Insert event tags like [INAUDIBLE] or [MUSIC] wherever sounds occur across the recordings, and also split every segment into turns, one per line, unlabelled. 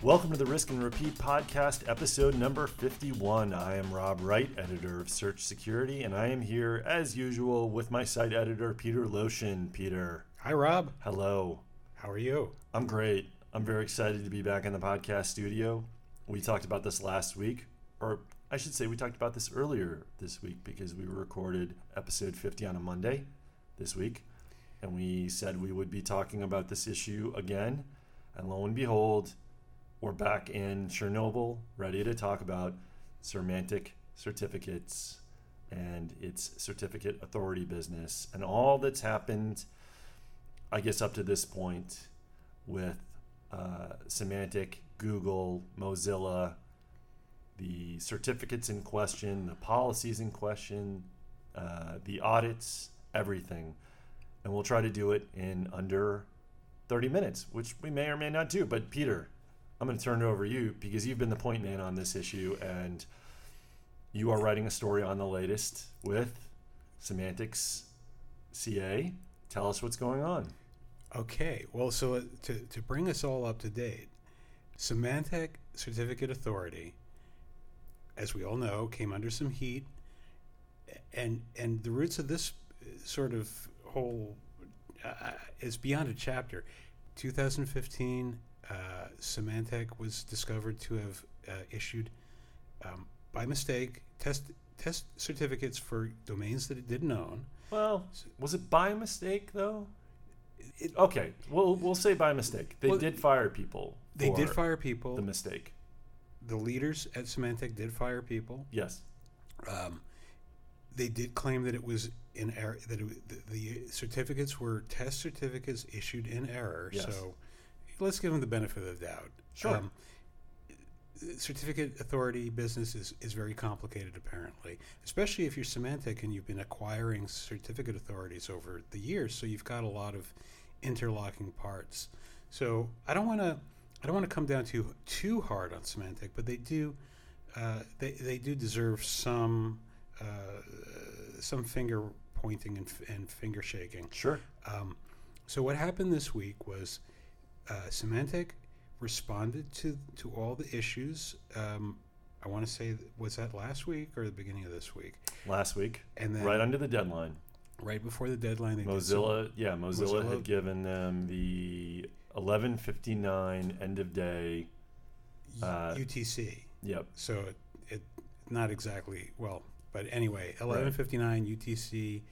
Welcome to the Risk and Repeat podcast, episode number 51. I am Rob Wright, editor of Search Security, and I am here as usual with my site editor, Peter Loshin. Peter.
Hi, Rob.
Hello.
How are you?
I'm great. I'm very excited to be back in the podcast studio. We talked about this last week, or I should say, we talked about this earlier this week because we recorded episode 50 on a Monday this week, and we said we would be talking about this issue again. And lo and behold, we're back in Chernobyl, ready to talk about Symantec certificates and its certificate authority business and all that's happened, I guess, up to this point with uh, Symantec, Google, Mozilla, the certificates in question, the policies in question, uh, the audits, everything. And we'll try to do it in under 30 minutes, which we may or may not do. But Peter, I'm going to turn it over to you because you've been the point man on this issue and you are writing a story on the latest with Symantec's CA. Tell us what's going on.
Okay. Well, so uh, to, to bring us all up to date, Symantec Certificate Authority, as we all know, came under some heat, and and the roots of this sort of whole uh, is beyond a chapter. 2015, uh, Symantec was discovered to have uh, issued, um, by mistake, test test certificates for domains that it didn't own.
Well, was it by mistake though? It, okay, we'll we'll say by mistake. They
Well,
did fire people.
They did fire people.
the mistake.
the leaders at Symantec did fire people.
Yes.
Um, they did claim that it was in error. That it, the, the certificates were test certificates issued in error.
Yes.
So let's give them the benefit of the doubt.
Sure.
certificate authority business is, is very complicated, apparently, especially if you're Symantec and you've been acquiring certificate authorities over the years. So you've got a lot of interlocking parts. So I don't want to I don't want to come down too too hard on Symantec, but they do uh, they they do deserve some uh, some finger pointing and, f- and finger shaking.
Sure.
Um, so what happened this week was uh, Symantec responded to to all the issues. Um, I want to say was that last week or the beginning of this week,
Last week,
and then
right under the deadline,
right before the deadline, they did some-
Mozilla. Yeah, Mozilla,
Mozilla-
had given them the 11:59 end of day. uh,
UTC.
Yep.
So it, it not exactly well, but anyway, eleven fifty nine UTC.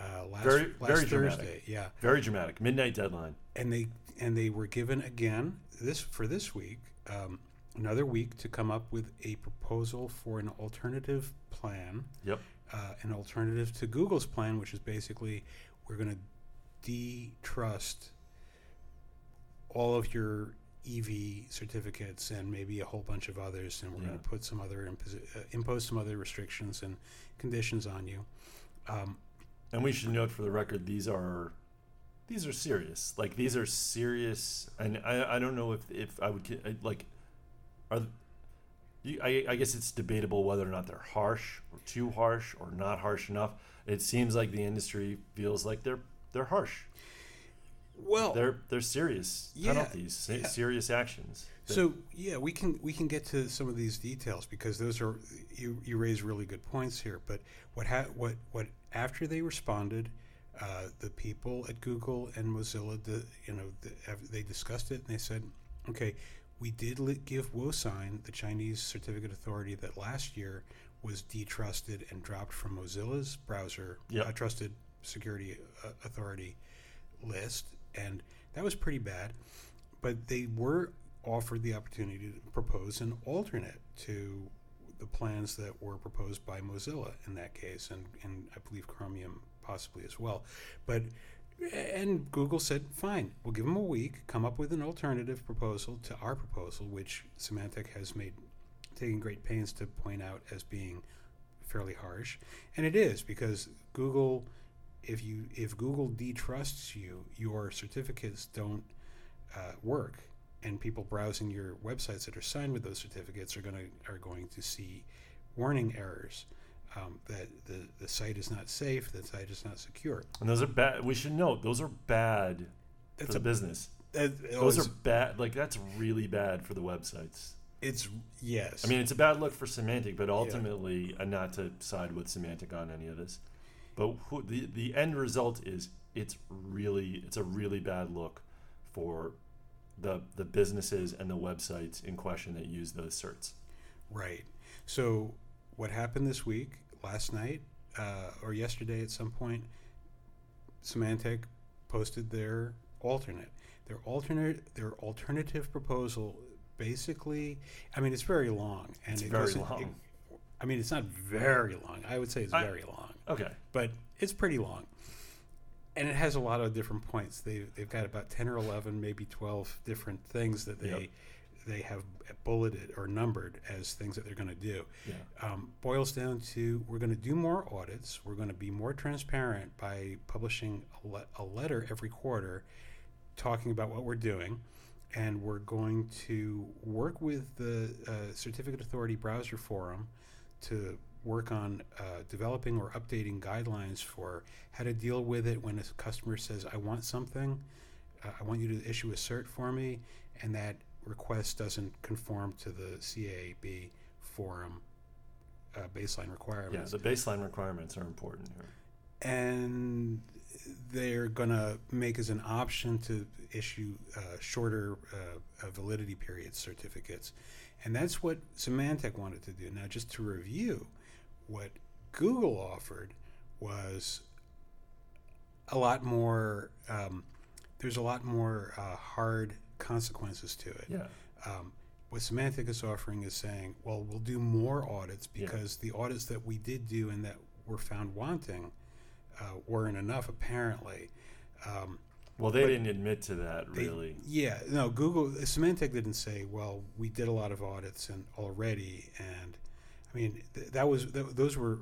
Uh, last
Very-
last
very
Thursday,
dramatic.
yeah,
Very dramatic. Midnight deadline.
and they and they were given again this for this week um, another week to come up with a proposal for an alternative plan
Yep.
uh, an alternative to google's plan which is basically we're going to de-trust all of your ev certificates and maybe a whole bunch of others and we're going to put some other imposi- uh, impose some other restrictions and conditions on you um,
And we should note for the record, these are these are serious. Like these are serious, and I, I don't know if, if I would like are you, I, I guess it's debatable whether or not they're harsh or too harsh or not harsh enough. It seems like the industry feels like they're they're harsh.
well
They're they're serious
Yeah,
penalties,
yeah.
serious actions.
So yeah, we can we can get to some of these details because those are you, you raise really good points here. But what ha- what what after they responded, uh, the people at Google and Mozilla, the, you know, the, they discussed it and they said, okay, we did li- give WoSign, the Chinese certificate authority that last year was detrusted and dropped from Mozilla's browser
Yep.
uh, trusted security uh, authority list, and that was pretty bad. But they were offered the opportunity to propose an alternate to the plans that were proposed by Mozilla in that case, and, and I believe Chromium possibly as well. But and Google said, fine, we'll give them a week, come up with an alternative proposal to our proposal, which Symantec has made taking great pains to point out as being fairly harsh, and it is because Google, if you if Google detrusts you, your certificates don't uh, work, and people browsing your websites that are signed with those certificates are to are going to see warning errors um, that the, the site is not safe, the site is not secure.
And those are bad. We should note those are bad
That's
for
a
the business.
It- it
Those are bad. Like that's really bad for the websites.
it's yes.
I mean, it's a bad look for Symantec, but ultimately, and not to side with Symantec on any of this, but who, the the end result is it's really it's a really bad look for the the businesses and the websites in question that use those certs.
Right. So, what happened this week, last night, uh, or yesterday at some point, Symantec posted their alternate. Their alternate, their alternative proposal, basically, I mean, it's very long, and
It's
it
very long.
it- I mean, it's not very long. I would say it's
I-
very long,
Okay.
but it's pretty long, and it has a lot of different points. They they've got about ten or eleven, maybe twelve different things that they
Yep.
They have bulleted or numbered as things that they're going to do
Yeah.
um, boils down to we're going to do more audits. We're going to be more transparent by publishing a, le- a letter every quarter talking about what we're doing. And we're going to work with the uh, Certificate Authority Browser Forum to work on uh, developing or updating guidelines for how to deal with it when a customer says, I want something, uh, I want you to issue a cert for me, and that request doesn't conform to the CAB forum uh, baseline requirements. Yeah.
The baseline requirements are important here.
And they're going to make as an option to issue uh, shorter uh, uh, validity period certificates. And that's what Symantec wanted to do. Now, just to review, what Google offered was a lot more, um, there's a lot more uh, hard consequences to it.
Yeah.
Um, what Symantec is offering is saying, well, we'll do more audits
Yeah.
because the audits that we did do and that were found wanting uh, weren't enough, apparently. Um,
Well, they didn't admit to that
they-
really.
yeah, no, Google, Symantec didn't say, well, we did a lot of audits and already. And I mean, th- that was, th- those were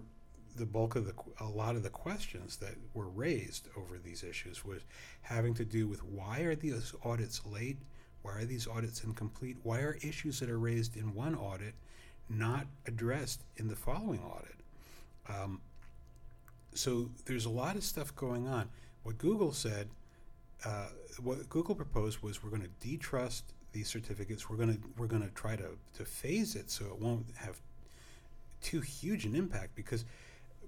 the bulk of the, a lot of the questions that were raised over these issues was having to do with why are these audits late? Why are these audits incomplete? Why are issues that are raised in one audit not addressed in the following audit? Um, so there's a lot of stuff going on. What Google said, uh, what Google proposed was we're going to detrust these certificates. We're going to we're going to try to to phase it so it won't have too huge an impact because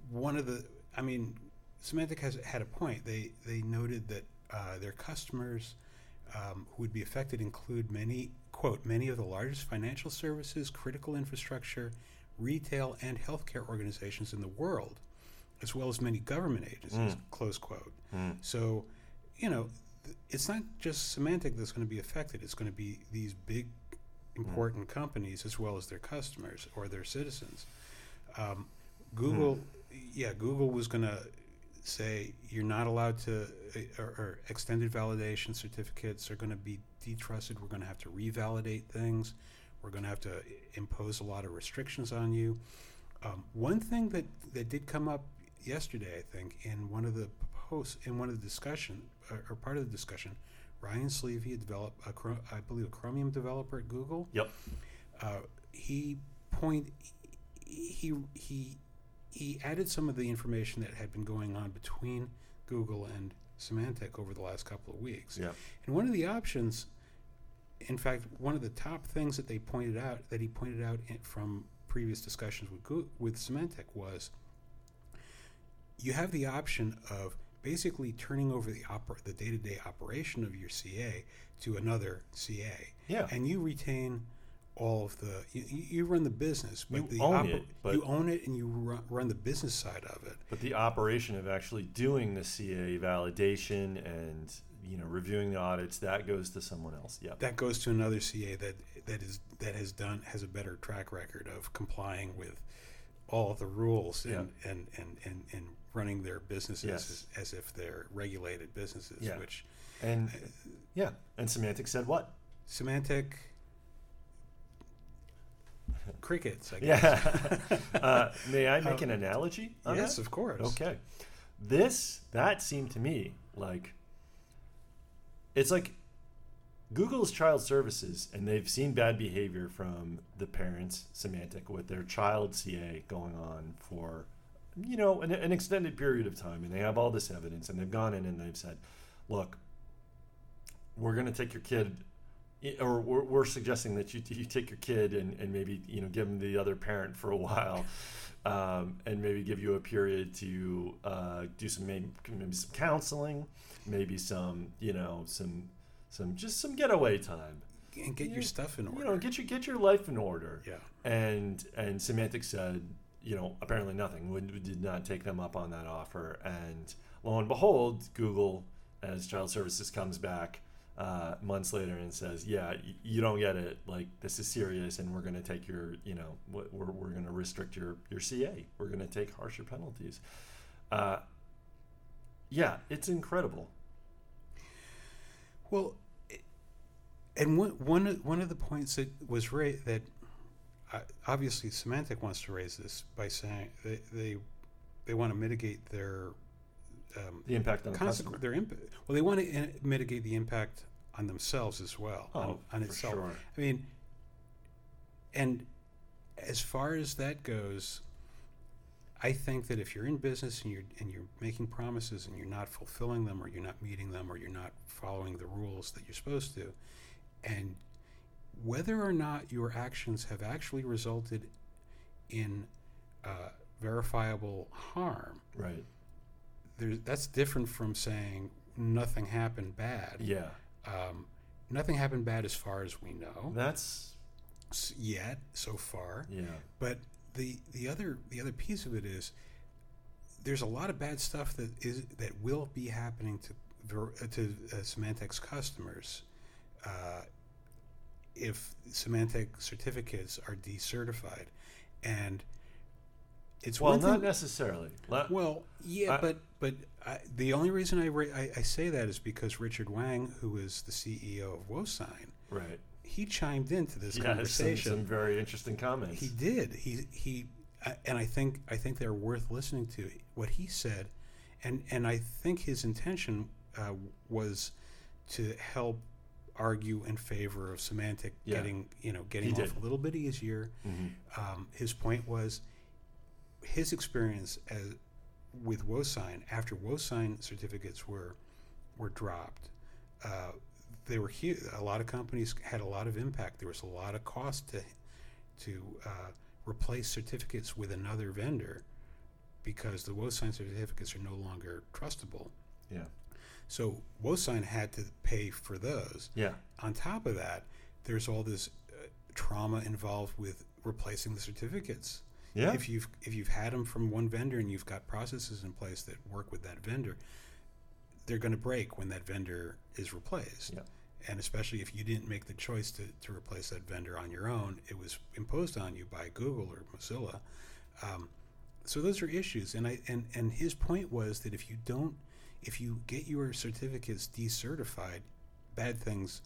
one of the I mean, Symantec has had a point. They they noted that uh, their customers um, who would be affected include many quote many of the largest financial services, critical infrastructure, retail, and healthcare organizations in the world, as well as many government agencies.
Mm.
Close quote.
Mm.
So, you know, th- it's not just Symantec that's going to be affected. It's going to be these big, important companies as well as their customers or their citizens. Um, Google, yeah, Google was going to say you're not allowed to, uh, or, or extended validation certificates are going to be detrusted. We're going to have to revalidate things. We're going to have to impose a lot of restrictions on you. Um, one thing that, that did come up yesterday, I think, in one of the posts, in one of the discussion, or, or part of the discussion, Ryan Sleevi, a develop, a, I believe, a Chromium developer at Google.
Yep.
Uh, he point he he he added some of the information that had been going on between Google and Symantec over the last couple of weeks.
Yeah.
And one of the options, in fact, one of the top things that they pointed out that he pointed out in, from previous discussions with Goo- with Symantec was you have the option of basically turning over the oper- the day-to-day operation of your CA to another CA,
Yeah.
and you retain all of the you, you run the business, but
You
the
own it, but-
you own it and you run, run the business side of it.
But the operation of actually doing the CA validation and you know reviewing the audits that goes to someone else. Yep.
that goes to another CA that that is that has done has a better track record of complying with all of the rules and and, and, and, and running their businesses
Yes.
as, as if they're regulated businesses,
Yeah.
which
And yeah, and Symantec said what?
Symantec crickets, I guess.
Yeah. [LAUGHS] uh, may I make an analogy?
Yes,
that?
of course.
Okay. This that seemed to me like it's like Google's child services, and they've seen bad behavior from the parents, Symantec, with their child CA going on for, you know, an, an extended period of time, and they have all this evidence, and they've gone in and they've said, look, we're going to take your kid or we're, we're suggesting that you, you take your kid and, and maybe you know give them the other parent for a while um, and maybe give you a period to uh, do some maybe, maybe some counseling maybe some you know some some just some getaway time.
And get
you,
your stuff in order
you know get your get your life in order.
Yeah.
And and Symantec said you know apparently nothing. We, we did not take them up on that offer. And lo and behold Google as child services comes back uh, months later and says, "Yeah, you don't get it. Like this is serious, and we're going to take your, you know, we're, we're going to restrict your your CA. We're going to take harsher penalties." Uh, yeah, it's incredible.
Well, and one one of- the points that was raised that uh, obviously Symantec wants to raise this by saying they they, they want to mitigate their um,
The impact on the
consequ-
customer.
their impact. Well, they want to in- mitigate the impact on themselves as well.
Oh,
on, on
for
itself.
sure.
I mean, and as far as that goes, I think that if you're in business and you're and you're making promises and you're not fulfilling them, or you're not meeting them, or you're not following the rules that you're supposed to, and whether or not your actions have actually resulted in uh, verifiable harm,
Right.
there's, that's different from saying nothing happened bad.
Yeah.
Um, nothing happened bad as far as we know
That's
yet so far.
yeah.
But the the other the other piece of it is there's a lot of bad stuff that is that will be happening to uh, to uh, Symantec's customers uh, if Symantec certificates are decertified, and it's
Well, not necessarily.
Well, yeah,
I-
but but I, the only reason I, I I say that is because Richard Wang, who is the CEO of WoSign,
right.
he chimed into this
Yeah. Some,
conversation.
some very interesting comments.
He did. He he, uh, and I think I think they're worth listening to. What he said, and and I think his intention uh, was to help argue in favor of Symantec
Yeah.
getting you know getting
He
off
did.
a little bit easier.
Mhm.
Um, his point was his experience as with WoSign after WoSign certificates were were dropped. Uh, they were huge. A lot of companies had a lot of impact. There was a lot of cost to to uh, replace certificates with another vendor because the WoSign certificates are no longer trustable.
Yeah.
So WoSign had to pay for those.
Yeah.
On top of that, there's all this uh, trauma involved with replacing the certificates.
Yeah.
If you've if you've had them from one vendor and you've got processes in place that work with that vendor, they're going to break when that vendor is replaced.
Yeah.
And especially if you didn't make the choice to, to replace that vendor on your own, it was imposed on you by Google or Mozilla. Um, so those are issues, and I and and his point was that if you don't, if you get your certificates decertified, bad things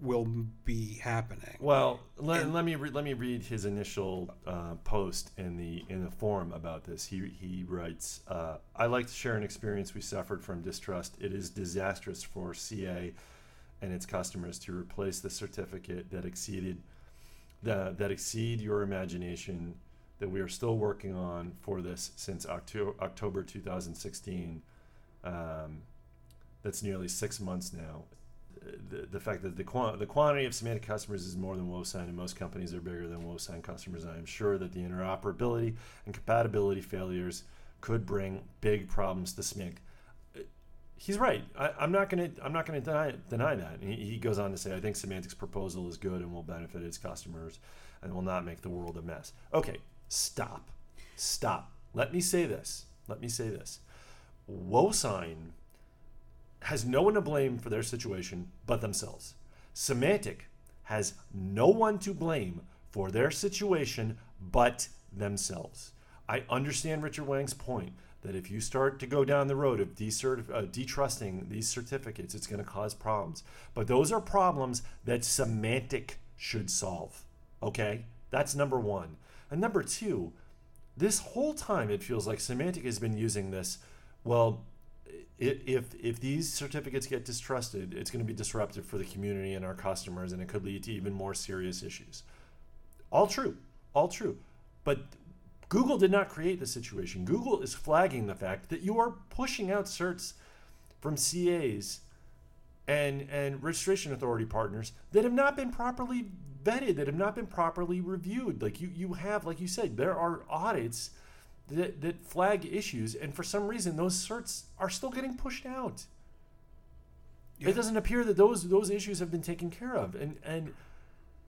will be happening.
Well, let,
And-
let me re- let me read his initial uh, post in the in the forum about this. He he writes, uh, "I like to share an experience we suffered from distrust. It is disastrous for CA and its customers to replace the certificate that exceeded the, that exceed your imagination. That we are still working on for this since October October 2016. Um, that's nearly six months now the, the fact that the, the quantity of Symantec customers is more than WoSign, and most companies are bigger than WoSign customers. I am sure that the interoperability and compatibility failures could bring big problems to. Uh, He's right. I, I'm not going to. I'm not to deny deny that. He, he goes on to say, "I think Symantec's proposal is good and will benefit its customers, and will not make the world a mess." Okay, stop, stop. Let me say this. Let me say this. WoSign has no one to blame for their situation but themselves. Symantec has no one to blame for their situation but themselves. I understand Richard Wang's point that if you start to go down the road of uh, detrusting these certificates, it's going to cause problems. But those are problems that Symantec should solve. Okay? That's number one. And number two, this whole time it feels like Symantec has been using this. Well, if if these certificates get distrusted, it's going to be disruptive for the community and our customers, and it could lead to even more serious issues. All true, all true. But Google did not create the situation. Google is flagging the fact that you are pushing out certs from CAs and and registration authority partners that have not been properly vetted, that have not been properly reviewed. Like you you have, like you said, there are audits that, that flag issues, and for some reason those certs are still getting pushed out.
Yeah.
It doesn't appear that those those issues have been taken care of, and and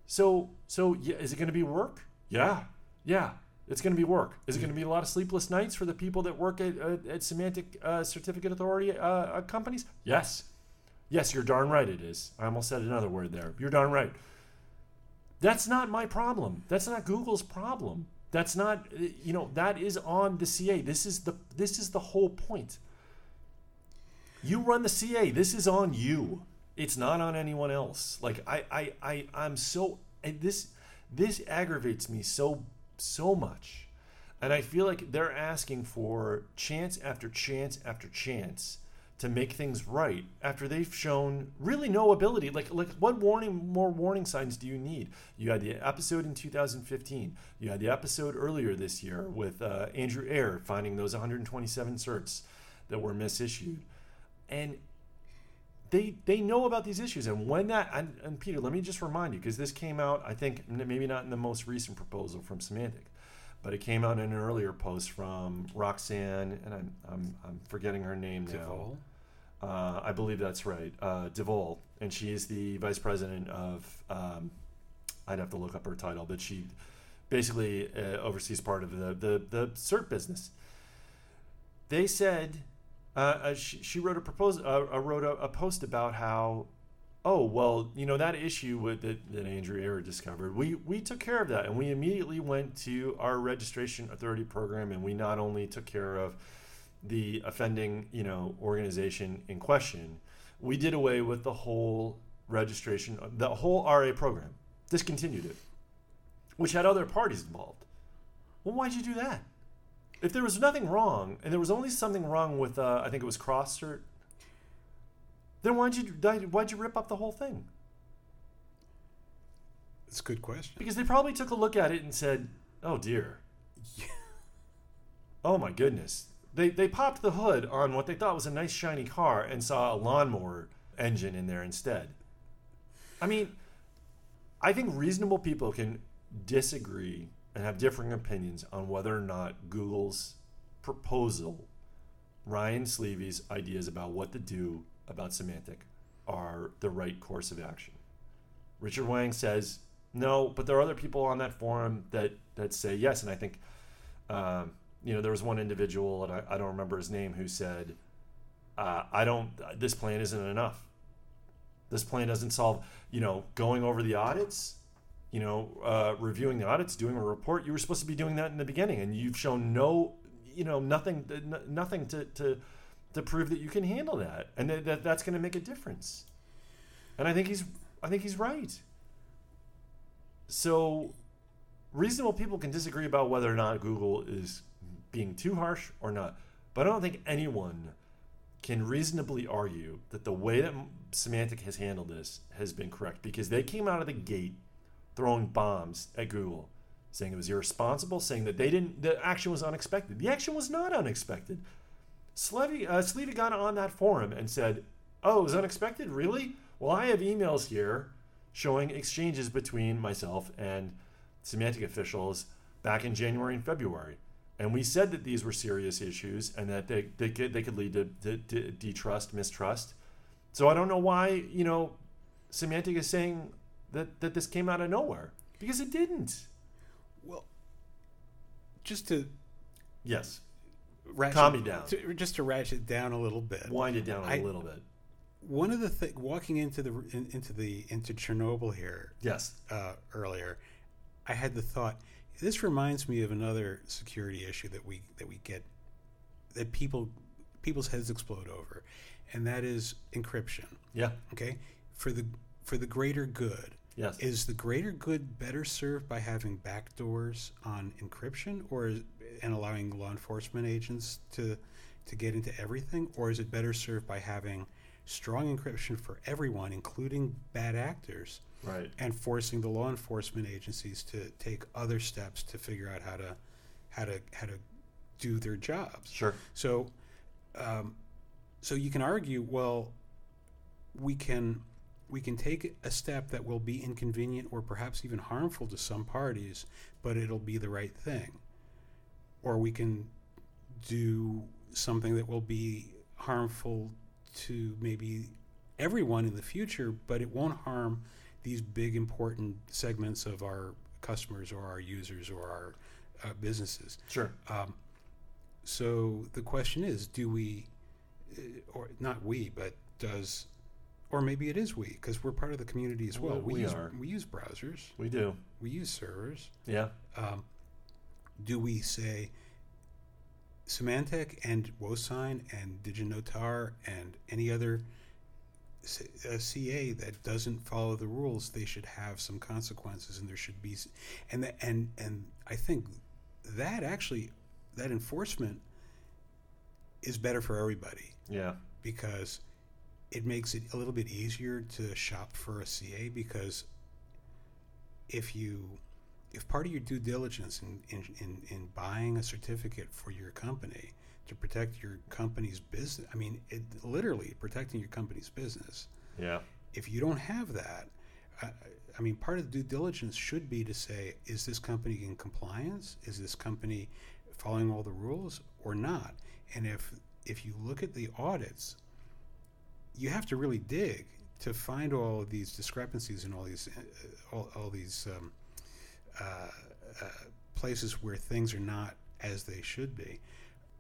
so so yeah, is it going to be work? Yeah, yeah, it's going to be work. Is it going to be a lot of sleepless nights for the people that work at uh, at Symantec uh, certificate authority uh, uh, companies? Yes, yes, you're darn right it is. I almost said another word there. You're darn right. That's not my problem. That's not Google's problem. That's not you know that is on the CA. This is the this is the whole point. You run the CA. This is on you. It's not on anyone else. Like I I I I'm so this this aggravates me so so much. And I feel like they're asking for chance after chance after chance to make things right after they've shown really no ability. Like, like what warning more warning signs do you need? You had the episode in 2015. You had the episode earlier this year with uh, Andrew Ayer finding those 127 certs that were misissued, and they they know about these issues. And when that and, and Peter, let me just remind you because this came out, I think maybe not in the most recent proposal from Symantec. But it came out in an earlier post from Roxanne, and I'm, I'm, I'm forgetting her name now. Uh, I believe that's right. Uh, Divol, and she is the vice president of. Um, I'd have to look up her title, but she basically uh, oversees part of the, the the cert business. They said uh, uh, she, she wrote a propose uh, uh, wrote a, a post about how. Oh well, you know that issue with that, that Andrew Ayer discovered. We we took care of that, and we immediately went to our registration authority program, and we not only took care of the offending, you know, organization in question, we did away with the whole registration, the whole RA program, discontinued it, which had other parties involved. Well, why'd you do that? If there was nothing wrong, and there was only something wrong with, uh, I think it was CrossCert, then why'd you why'd you rip up the whole thing?
It's a good question.
Because they probably took a look at it and said, "Oh dear, [LAUGHS] oh my goodness." They they popped the hood on what they thought was a nice shiny car and saw a lawnmower engine in there instead. I mean, I think reasonable people can disagree and have differing opinions on whether or not Google's proposal, Ryan Sleevi's ideas about what to do about Symantec, are the right course of action. Richard Wang says no, but there are other people on that forum that that say yes, and I think. Um, you know, there was one individual, and I, I don't remember his name, who said, uh, "I don't. This plan isn't enough. This plan doesn't solve. You know, going over the audits, you know, uh, reviewing the audits, doing a report. You were supposed to be doing that in the beginning, and you've shown no, you know, nothing, n- nothing to to to prove that you can handle that, and that, that that's going to make a difference. And I think he's, I think he's right. So, reasonable people can disagree about whether or not Google is being too harsh or not. But I don't think anyone can reasonably argue that the way that Symantec has handled this has been correct because they came out of the gate throwing bombs at Google, saying it was irresponsible, saying that they didn't, the action was unexpected. The action was not unexpected. Slevy, uh, Sleevi got on that forum and said, Oh, it was unexpected? Really? Well, I have emails here showing exchanges between myself and Symantec officials back in January and February and we said that these were serious issues and that they, they, could, they could lead to, to, to distrust, mistrust. So I don't know why, you know, Symantec is saying that, that this came out of nowhere because it didn't.
Well, just to
Yes.
ratchet,
Calm me down.
to- just to ratchet down a little bit.
Wind it down a
I-
little bit.
One of the things walking into the in, into the into Chernobyl here
Yes.
uh, earlier, I had the thought. This reminds me of another security issue that we that we get that people people's heads explode over, and that is encryption.
Yeah.
Okay, for the for the greater good.
Yes.
Is the greater good better served by having backdoors on encryption, or is, and allowing law enforcement agents to to get into everything, or is it better served by having strong encryption for everyone, including bad actors,
right.
and forcing the law enforcement agencies to take other steps to figure out how to how to how to do their jobs?
Sure.
So, um, so you can argue, well, we can we can take a step that will be inconvenient or perhaps even harmful to some parties, but it'll be the right thing. Or we can do something that will be harmful to maybe everyone in the future, but it won't harm these big important segments of our customers or our users or our uh, businesses.
Sure.
Um, so the question is, do we, uh, or not we, but does, or maybe it is we, because we're part of the community as well.
Well, we
use
are.
we use browsers,
We do.
we use servers.
Yeah.
Um, do we say Symantec and WoSign and DigiNotar and any other Uh, CA that doesn't follow the rules, they should have some consequences, and there should be, and the, and and I think that actually that enforcement is better for everybody
Yeah.
because it makes it a little bit easier to shop for a CA because if you if part of your due diligence in, in, in, in buying a certificate for your company to protect your company's business I mean it literally protecting your company's business
Yeah.
if you don't have that I, I mean part of the due diligence should be to say is this company in compliance is this company following all the rules or not and if if you look at the audits you have to really dig to find all of these discrepancies and all these uh, all, all these um, uh, uh, places where things are not as they should be.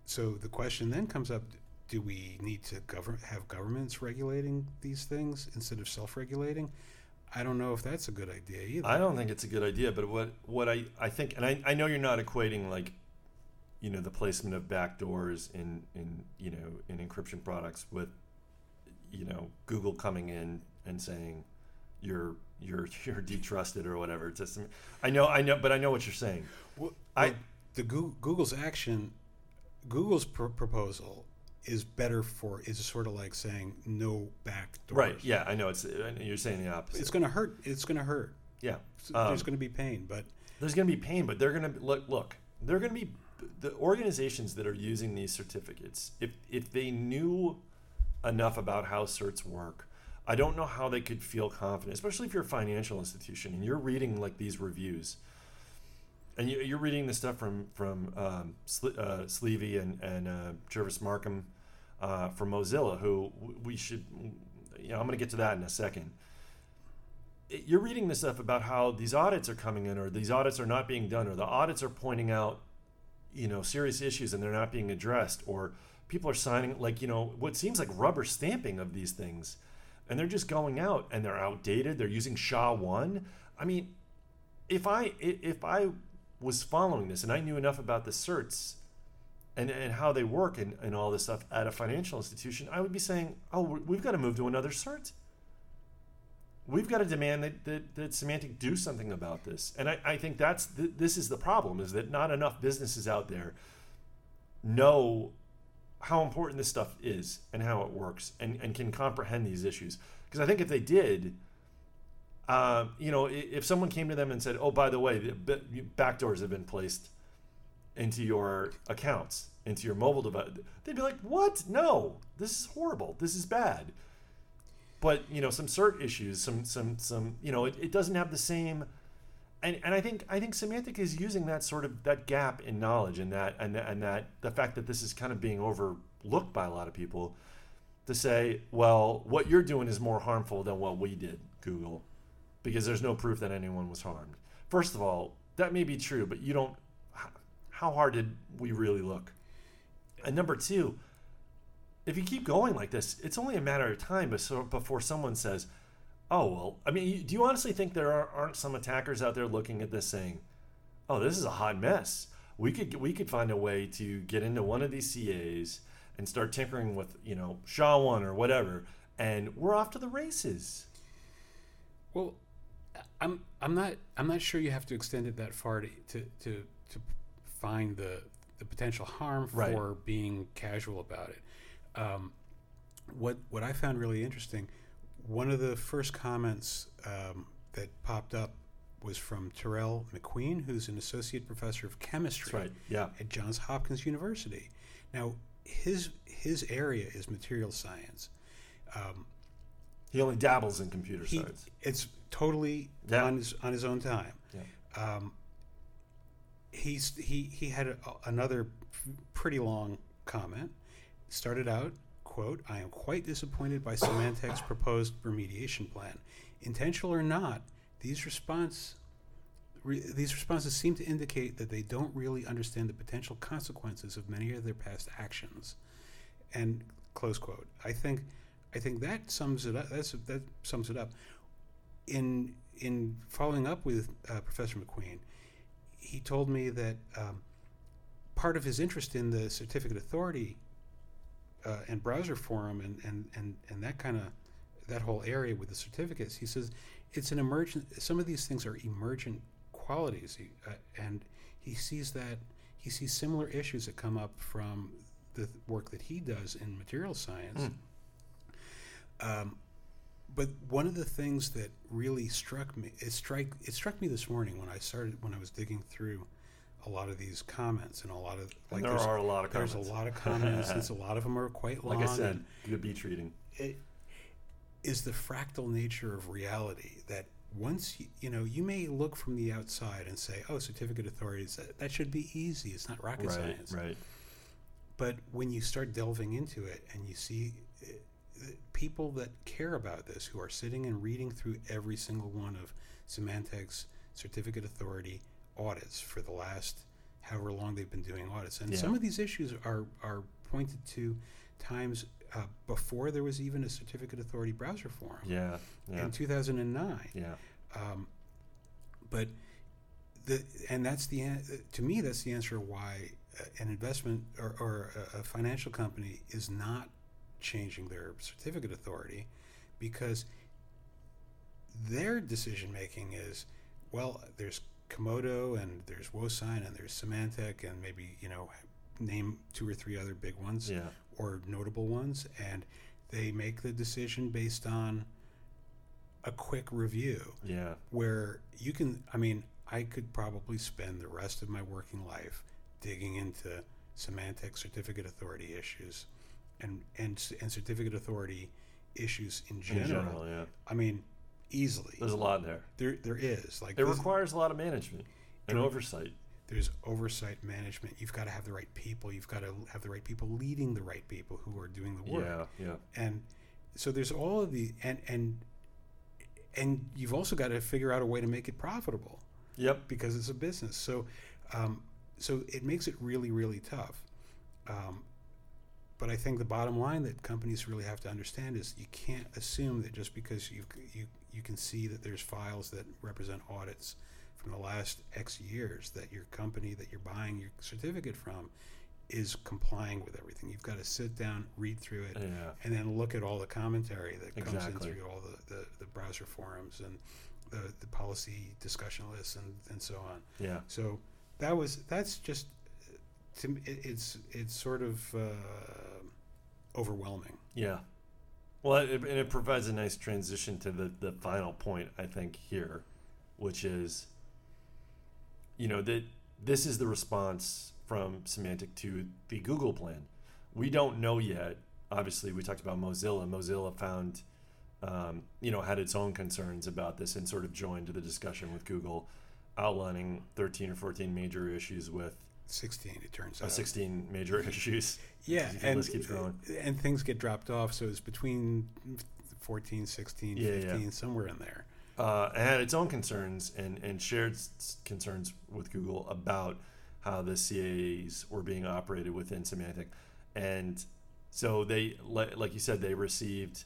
So the question then comes up: Do we need to govern have governments regulating these things instead of self-regulating? I don't know if that's a good idea either.
I don't think it's a good idea, but what what I, I think, and I, I know you're not equating like, you know, the placement of backdoors in in you know in encryption products with, you know, Google coming in and saying, you're you're [LAUGHS] you're detrusted or whatever. It's just, I know I know, but I know what you're saying.
Well,
I-
the Goo- Google's action, Google's pr- proposal is better for is sort of like saying no back doors.
Right? Yeah, I know. It's I know you're saying the opposite.
It's going to hurt. It's going to hurt.
yeah. Um,
There's going to be pain, but
there's going to be pain, but they're going to look. Look, they're going to be the organizations that are using these certificates. If if they knew enough about how certs work, I don't know how they could feel confident, especially if you're a financial institution and you're reading like these reviews, and you, you're reading the stuff from from um, Sle- uh, Sleevi and and uh, Gervase Markham uh, from Mozilla, who we should. You know, I'm going to get to that in a second. You're reading this stuff about how these audits are coming in or these audits are not being done or the audits are pointing out you know serious issues and they're not being addressed or people are signing like you know what seems like rubber stamping of these things. And they're just going out and they're outdated. They're using sha 1 i mean if i- if i was following this and i knew enough about the certs and, and how they work and, and all this stuff at a financial institution i would be saying oh we- we've got to move to another cert we've got to demand that, that, that Symantec do something about this. And I, I think that's th- this is the problem is that not enough businesses out there know how important this stuff is and how it works and, and can comprehend these issues. Because I think if they did, uh, you know, if someone came to them and said, "Oh, by the way, backdoors have been placed into your accounts, into your mobile device," they'd be like, "What? No, this is horrible. This is bad." but you know some cert issues some some some you know it, it doesn't have the same and and i think i think Symantec is using that sort of that gap in knowledge and that and that, and that the fact that this is kind of being overlooked by a lot of people to say well what you're doing is more harmful than what we did google because there's no proof that anyone was harmed first of all that may be true but you don't how hard did we really look and number two if you keep going like this, it's only a matter of time before, someone says, "Oh well." I mean, do you honestly think there are, aren't some attackers out there looking at this saying, "Oh, this is a hot mess. We could we could find a way to get into one of these CAs and start tinkering with you know SHA one or whatever, and we're off to the races."
well, I'm I'm not I'm not sure you have to extend it that far to to to, to find the the potential harm
Right.
for being casual about it. Um, what what I found really interesting, one of the first comments um, that popped up was from Tyrel McQueen, who's an associate professor of chemistry
right. Yeah.
at Johns Hopkins University. Now, his his area is material science. Um,
He only dabbles in computer
he,
science.
it's totally
Yeah.
on his on his own time.
Yeah.
Um, he's he he had a, another pretty long comment. Started out quote: "I am quite disappointed by Symantec's [COUGHS] proposed remediation plan, intentional or not. These response." Re, these responses seem to indicate that they don't really understand the potential consequences of many of their past actions. And close quote. I think, I think that sums it up. That's, that sums it up in in following up with uh, Professor McQueen, he told me that um, part of his interest in the certificate authority uh, and browser forum and, and, and, and that kind of that whole area with the certificates, he says it's an emergent. Some of these things are emergent qualities, he, uh, and he sees that he sees similar issues that come up from the work that he does in material science. Um, but one of the things that really struck me it strike it struck me this morning when I started when I was digging through a lot of these comments and a lot of
And
like
there are a lot of
there's
comments.
a lot of comments and a [LAUGHS] lot of them are quite long
like I said, good beach reading.
it is the fractal nature of reality that once you, you know you may look from the outside and say oh certificate authorities that, that should be easy it's not rocket
Right,
science
right.
but when you start delving into it and you see uh, the people that care about this, who are sitting and reading through every single one of Symantec's certificate authority audits for the last however long they've been doing audits, and
Yeah.
some of these issues are are pointed to times uh, before there was even a certificate authority browser forum
Yeah, yeah,
in 2009.
yeah.
Um, but the and that's the an- to me that's the answer why uh, an investment or, or a financial company is not changing their certificate authority because their decision making is well there's Comodo and there's WoSign and there's Symantec and maybe you know name two or three other big ones
Yeah,
or notable ones, and they make the decision based on a quick review
yeah,
where you can. I mean, I could probably spend the rest of my working life digging into Symantec certificate authority issues and and and certificate authority issues in
in
general.
general, yeah.
I mean, easily
There's a lot there.
there there is like
It
this-
requires a lot of management and
It
oversight.
there's oversight management. You've got to have the right people. You've got to have the right people leading the right people who are doing the work.
Yeah, yeah,
and so there's all of the and and and you've also got to figure out a way to make it profitable
yep.
because it's a business. So um, so it makes it really really tough. Um, but I think the bottom line that companies really have to understand is you can't assume that just because you you you can see that there's files that represent audits from the last X years that your company that you're buying your certificate from is complying with everything. You've got to sit down, read through it,
Yeah,
and then look at all the commentary that comes in through all the, the, the browser forums and the, the policy discussion lists and, and so on.
yeah,
So that was that's just to it's it's sort of uh, overwhelming.
yeah. Well, it, and it provides a nice transition to the, the final point, I think, here, which is, you know, that this is the response from Symantec to the Google plan. We don't know yet. Obviously, we talked about Mozilla. Mozilla found, um, you know, had its own concerns about this and sort of joined the discussion with Google, outlining 13 or 14 major issues with
Sixteen, it turns
uh,
out.
16 major [LAUGHS] issues.
Yeah, and
list keeps growing.
and things get dropped off. So it's between 14, 16,
Yeah, yeah.
15, somewhere in there.
uh, and had its own concerns and, and shared concerns with Google about how the CAs were being operated within Symantec. And so they, like you said, they received,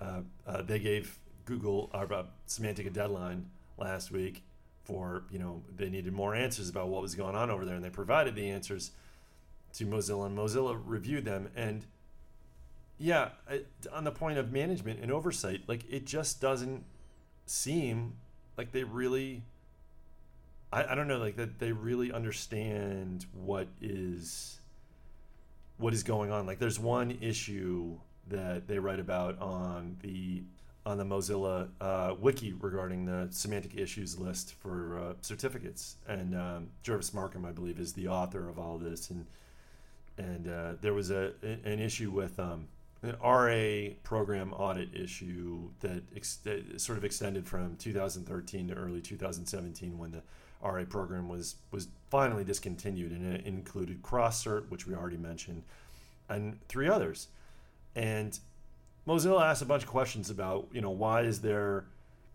uh, uh, they gave Google, or uh, Symantec a deadline last week for, you know, they needed more answers about what was going on over there. And they provided the answers to Mozilla, and Mozilla reviewed them. And yeah, on the point of management and oversight, like it just doesn't seem like they really I, I don't know like that they really understand what is what is going on like there's one issue that they write about on the on the Mozilla uh, wiki regarding the Symantec issues list for uh, certificates. And um, Gervase Markham I believe is the author of all this. And and uh, there was a an issue with um, an RA program audit issue that, ex- that sort of extended from 2013 to early 2017 when the RA program was was finally discontinued, and it included CrossCert, which we already mentioned, and three others. And Mozilla asked a bunch of questions about, you know, why is there,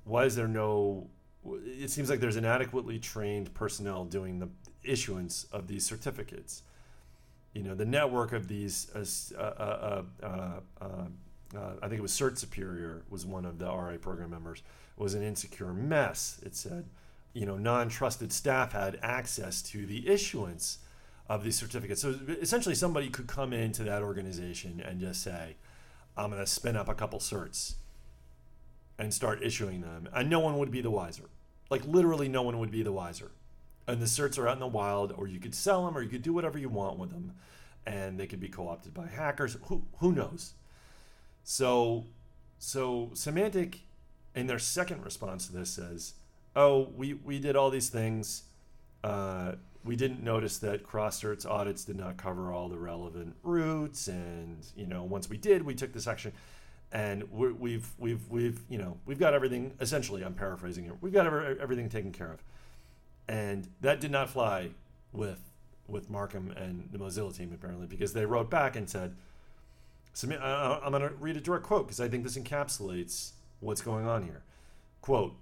why is there no? It seems like there's inadequately trained personnel doing the issuance of these certificates. You know, the network of these, uh, uh, uh, I think it was Cert Superior was one of the RA program members, was an insecure mess. It said you know, non-trusted staff had access to the issuance of these certificates. So essentially, somebody could come into that organization and just say, "I'm going to spin up a couple certs and start issuing them," and no one would be the wiser. Like literally, no one would be the wiser. And the certs are out in the wild, or you could sell them, or you could do whatever you want with them, and they could be co-opted by hackers. Who who knows? So, so Symantec, in their second response to this, says oh, we, we did all these things. Uh, we didn't notice that CrossCert's audits did not cover all the relevant roots, and you know, once we did, we took this action, and we have we've we've we've you know we've got everything. Essentially, I'm paraphrasing here. We've got everything taken care of, and that did not fly with with Markham and the Mozilla team apparently because they wrote back and said, "I'm going to read a direct quote because I think this encapsulates what's going on here." Quote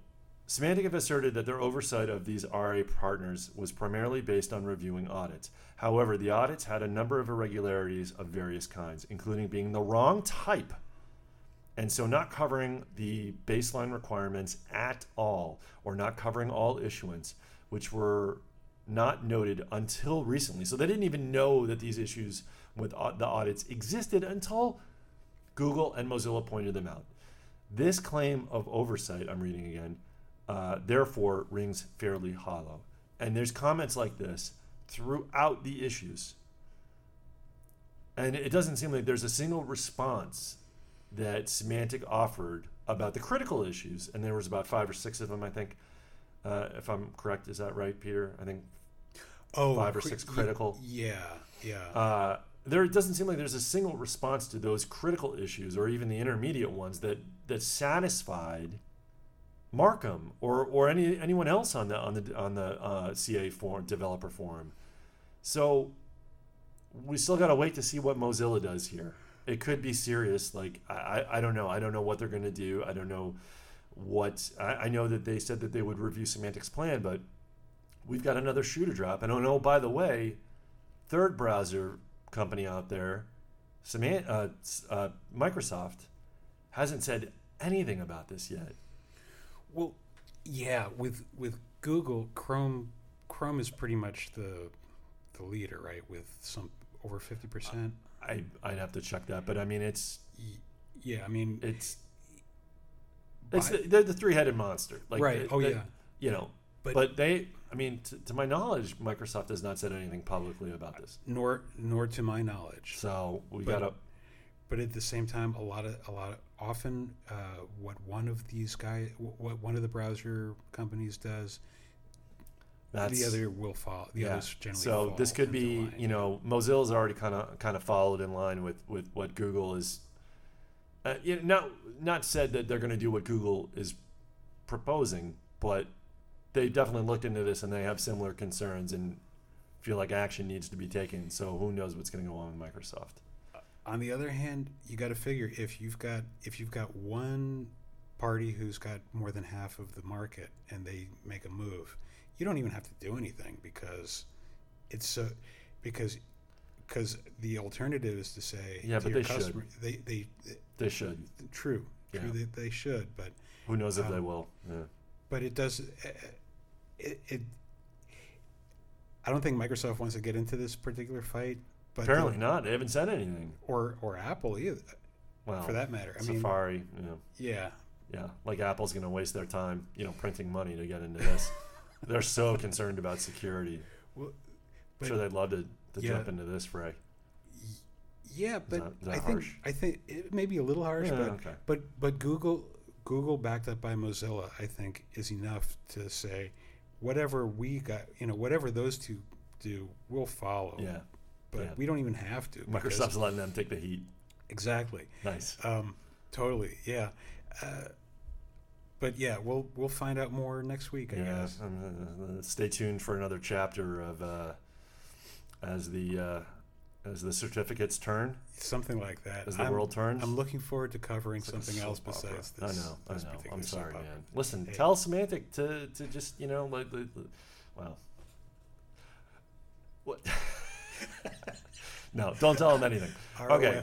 Symantec have asserted that their oversight of these RA partners was primarily based on reviewing audits. However, the audits had a number of irregularities of various kinds, including being the wrong type and so not covering the baseline requirements at all or not covering all issuance, which were not noted until recently. So they didn't even know that these issues with the audits existed until Google and Mozilla pointed them out. This claim of oversight, I'm reading again, uh, therefore rings fairly hollow. And there's comments like this throughout the issues. And it doesn't seem like there's a single response that Symantec offered about the critical issues. And there was about five or six of them, I think. Uh, if I'm correct, is that right, Peter? I think oh, five or six critical.
Yeah, yeah.
Uh, there doesn't seem like there's a single response to those critical issues or even the intermediate ones that that satisfied Markham or or any anyone else on the on the on the uh, CA forum developer forum. So we still got to wait to see what Mozilla does here. It could be serious. Like I, I don't know. I don't know what they're going to do. I don't know what I, I know that they said that they would review Symantec's plan, but we've got another shoe to drop. And oh no, by the way, third browser company out there, Semant, uh, uh, Microsoft, hasn't said anything about this yet.
Well, yeah, with with Google, Chrome Chrome is pretty much the the leader, right? With some over fifty percent.
I I'd have to check that, but I mean it's
yeah, I mean
it's it's the, they're the three headed monster,
like right? oh
they,
yeah,
you know. But, but they, I mean, to, to, my knowledge, Microsoft has not said anything publicly about this.
Nor, nor to my knowledge.
So we got to
but at the same time, a lot of a lot of often uh, what one of these guys, what one of the browser companies does, That's, the other will follow. The yeah. others generally.
So this could be, you know, Mozilla's already kind of kind of followed in line with with what Google is. Uh, you know, not not said that they're going to do what Google is proposing, but they definitely looked into this and they have similar concerns and feel like action needs to be taken. So who knows what's going to go on with Microsoft?
On the other hand, you got to figure if you've got if you've got one party who's got more than half of the market and they make a move, you don't even have to do anything because it's so because because the alternative is to say
yeah,
to
but they customer,
should. They, they
they should
true true yeah. they, they should but
who knows if um, they will yeah.
but it does it, it I don't think Microsoft wants to get into this particular fight
but Apparently the, not. They haven't said anything.
Or or Apple either. Well, for that matter.
I Safari. Mean,
you know, yeah.
Yeah, like Apple's going to waste their time, you know, printing money to get into this. [LAUGHS] They're so concerned about security. Well, I'm sure they'd love to, to yeah, jump into this fray.
Yeah, but that, that I harsh? think I think it may be a little harsh, yeah, but okay. but but Google Google backed up by Mozilla, I think, is enough to say whatever we got, you know, whatever those two do, we'll follow.
Yeah
but yeah. we don't even have to.
Microsoft's letting them take the heat.
Exactly.
Nice.
Um, totally. Yeah. Uh, but yeah, we'll we'll find out more next week. I
yeah.
guess.
um, uh, stay tuned for another chapter of uh, as the uh, as the certificates turn,
Something like that.
as the
I'm,
world turns.
I'm looking forward to covering
It's like a
something else
opera.
besides this.
I know, I know. I'm sorry, man. Listen,
Hey.
tell Symantec to, to just you know like, like like- well. What? [LAUGHS] [LAUGHS] no, don't tell him anything. Okay.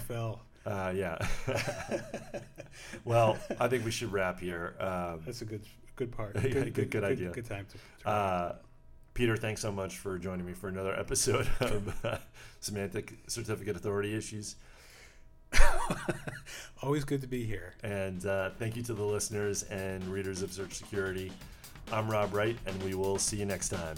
Uh, yeah. [LAUGHS] well, I think we should wrap here. Um,
That's a good good part. [LAUGHS]
Yeah, good- good idea.
Good, time to. to
uh, Peter, thanks so much for joining me for another episode of uh, Symantec Certificate Authority Issues.
Always good to be here.
And uh, thank you to the listeners and readers of Search Security. I'm Rob Wright, and we will see you next time.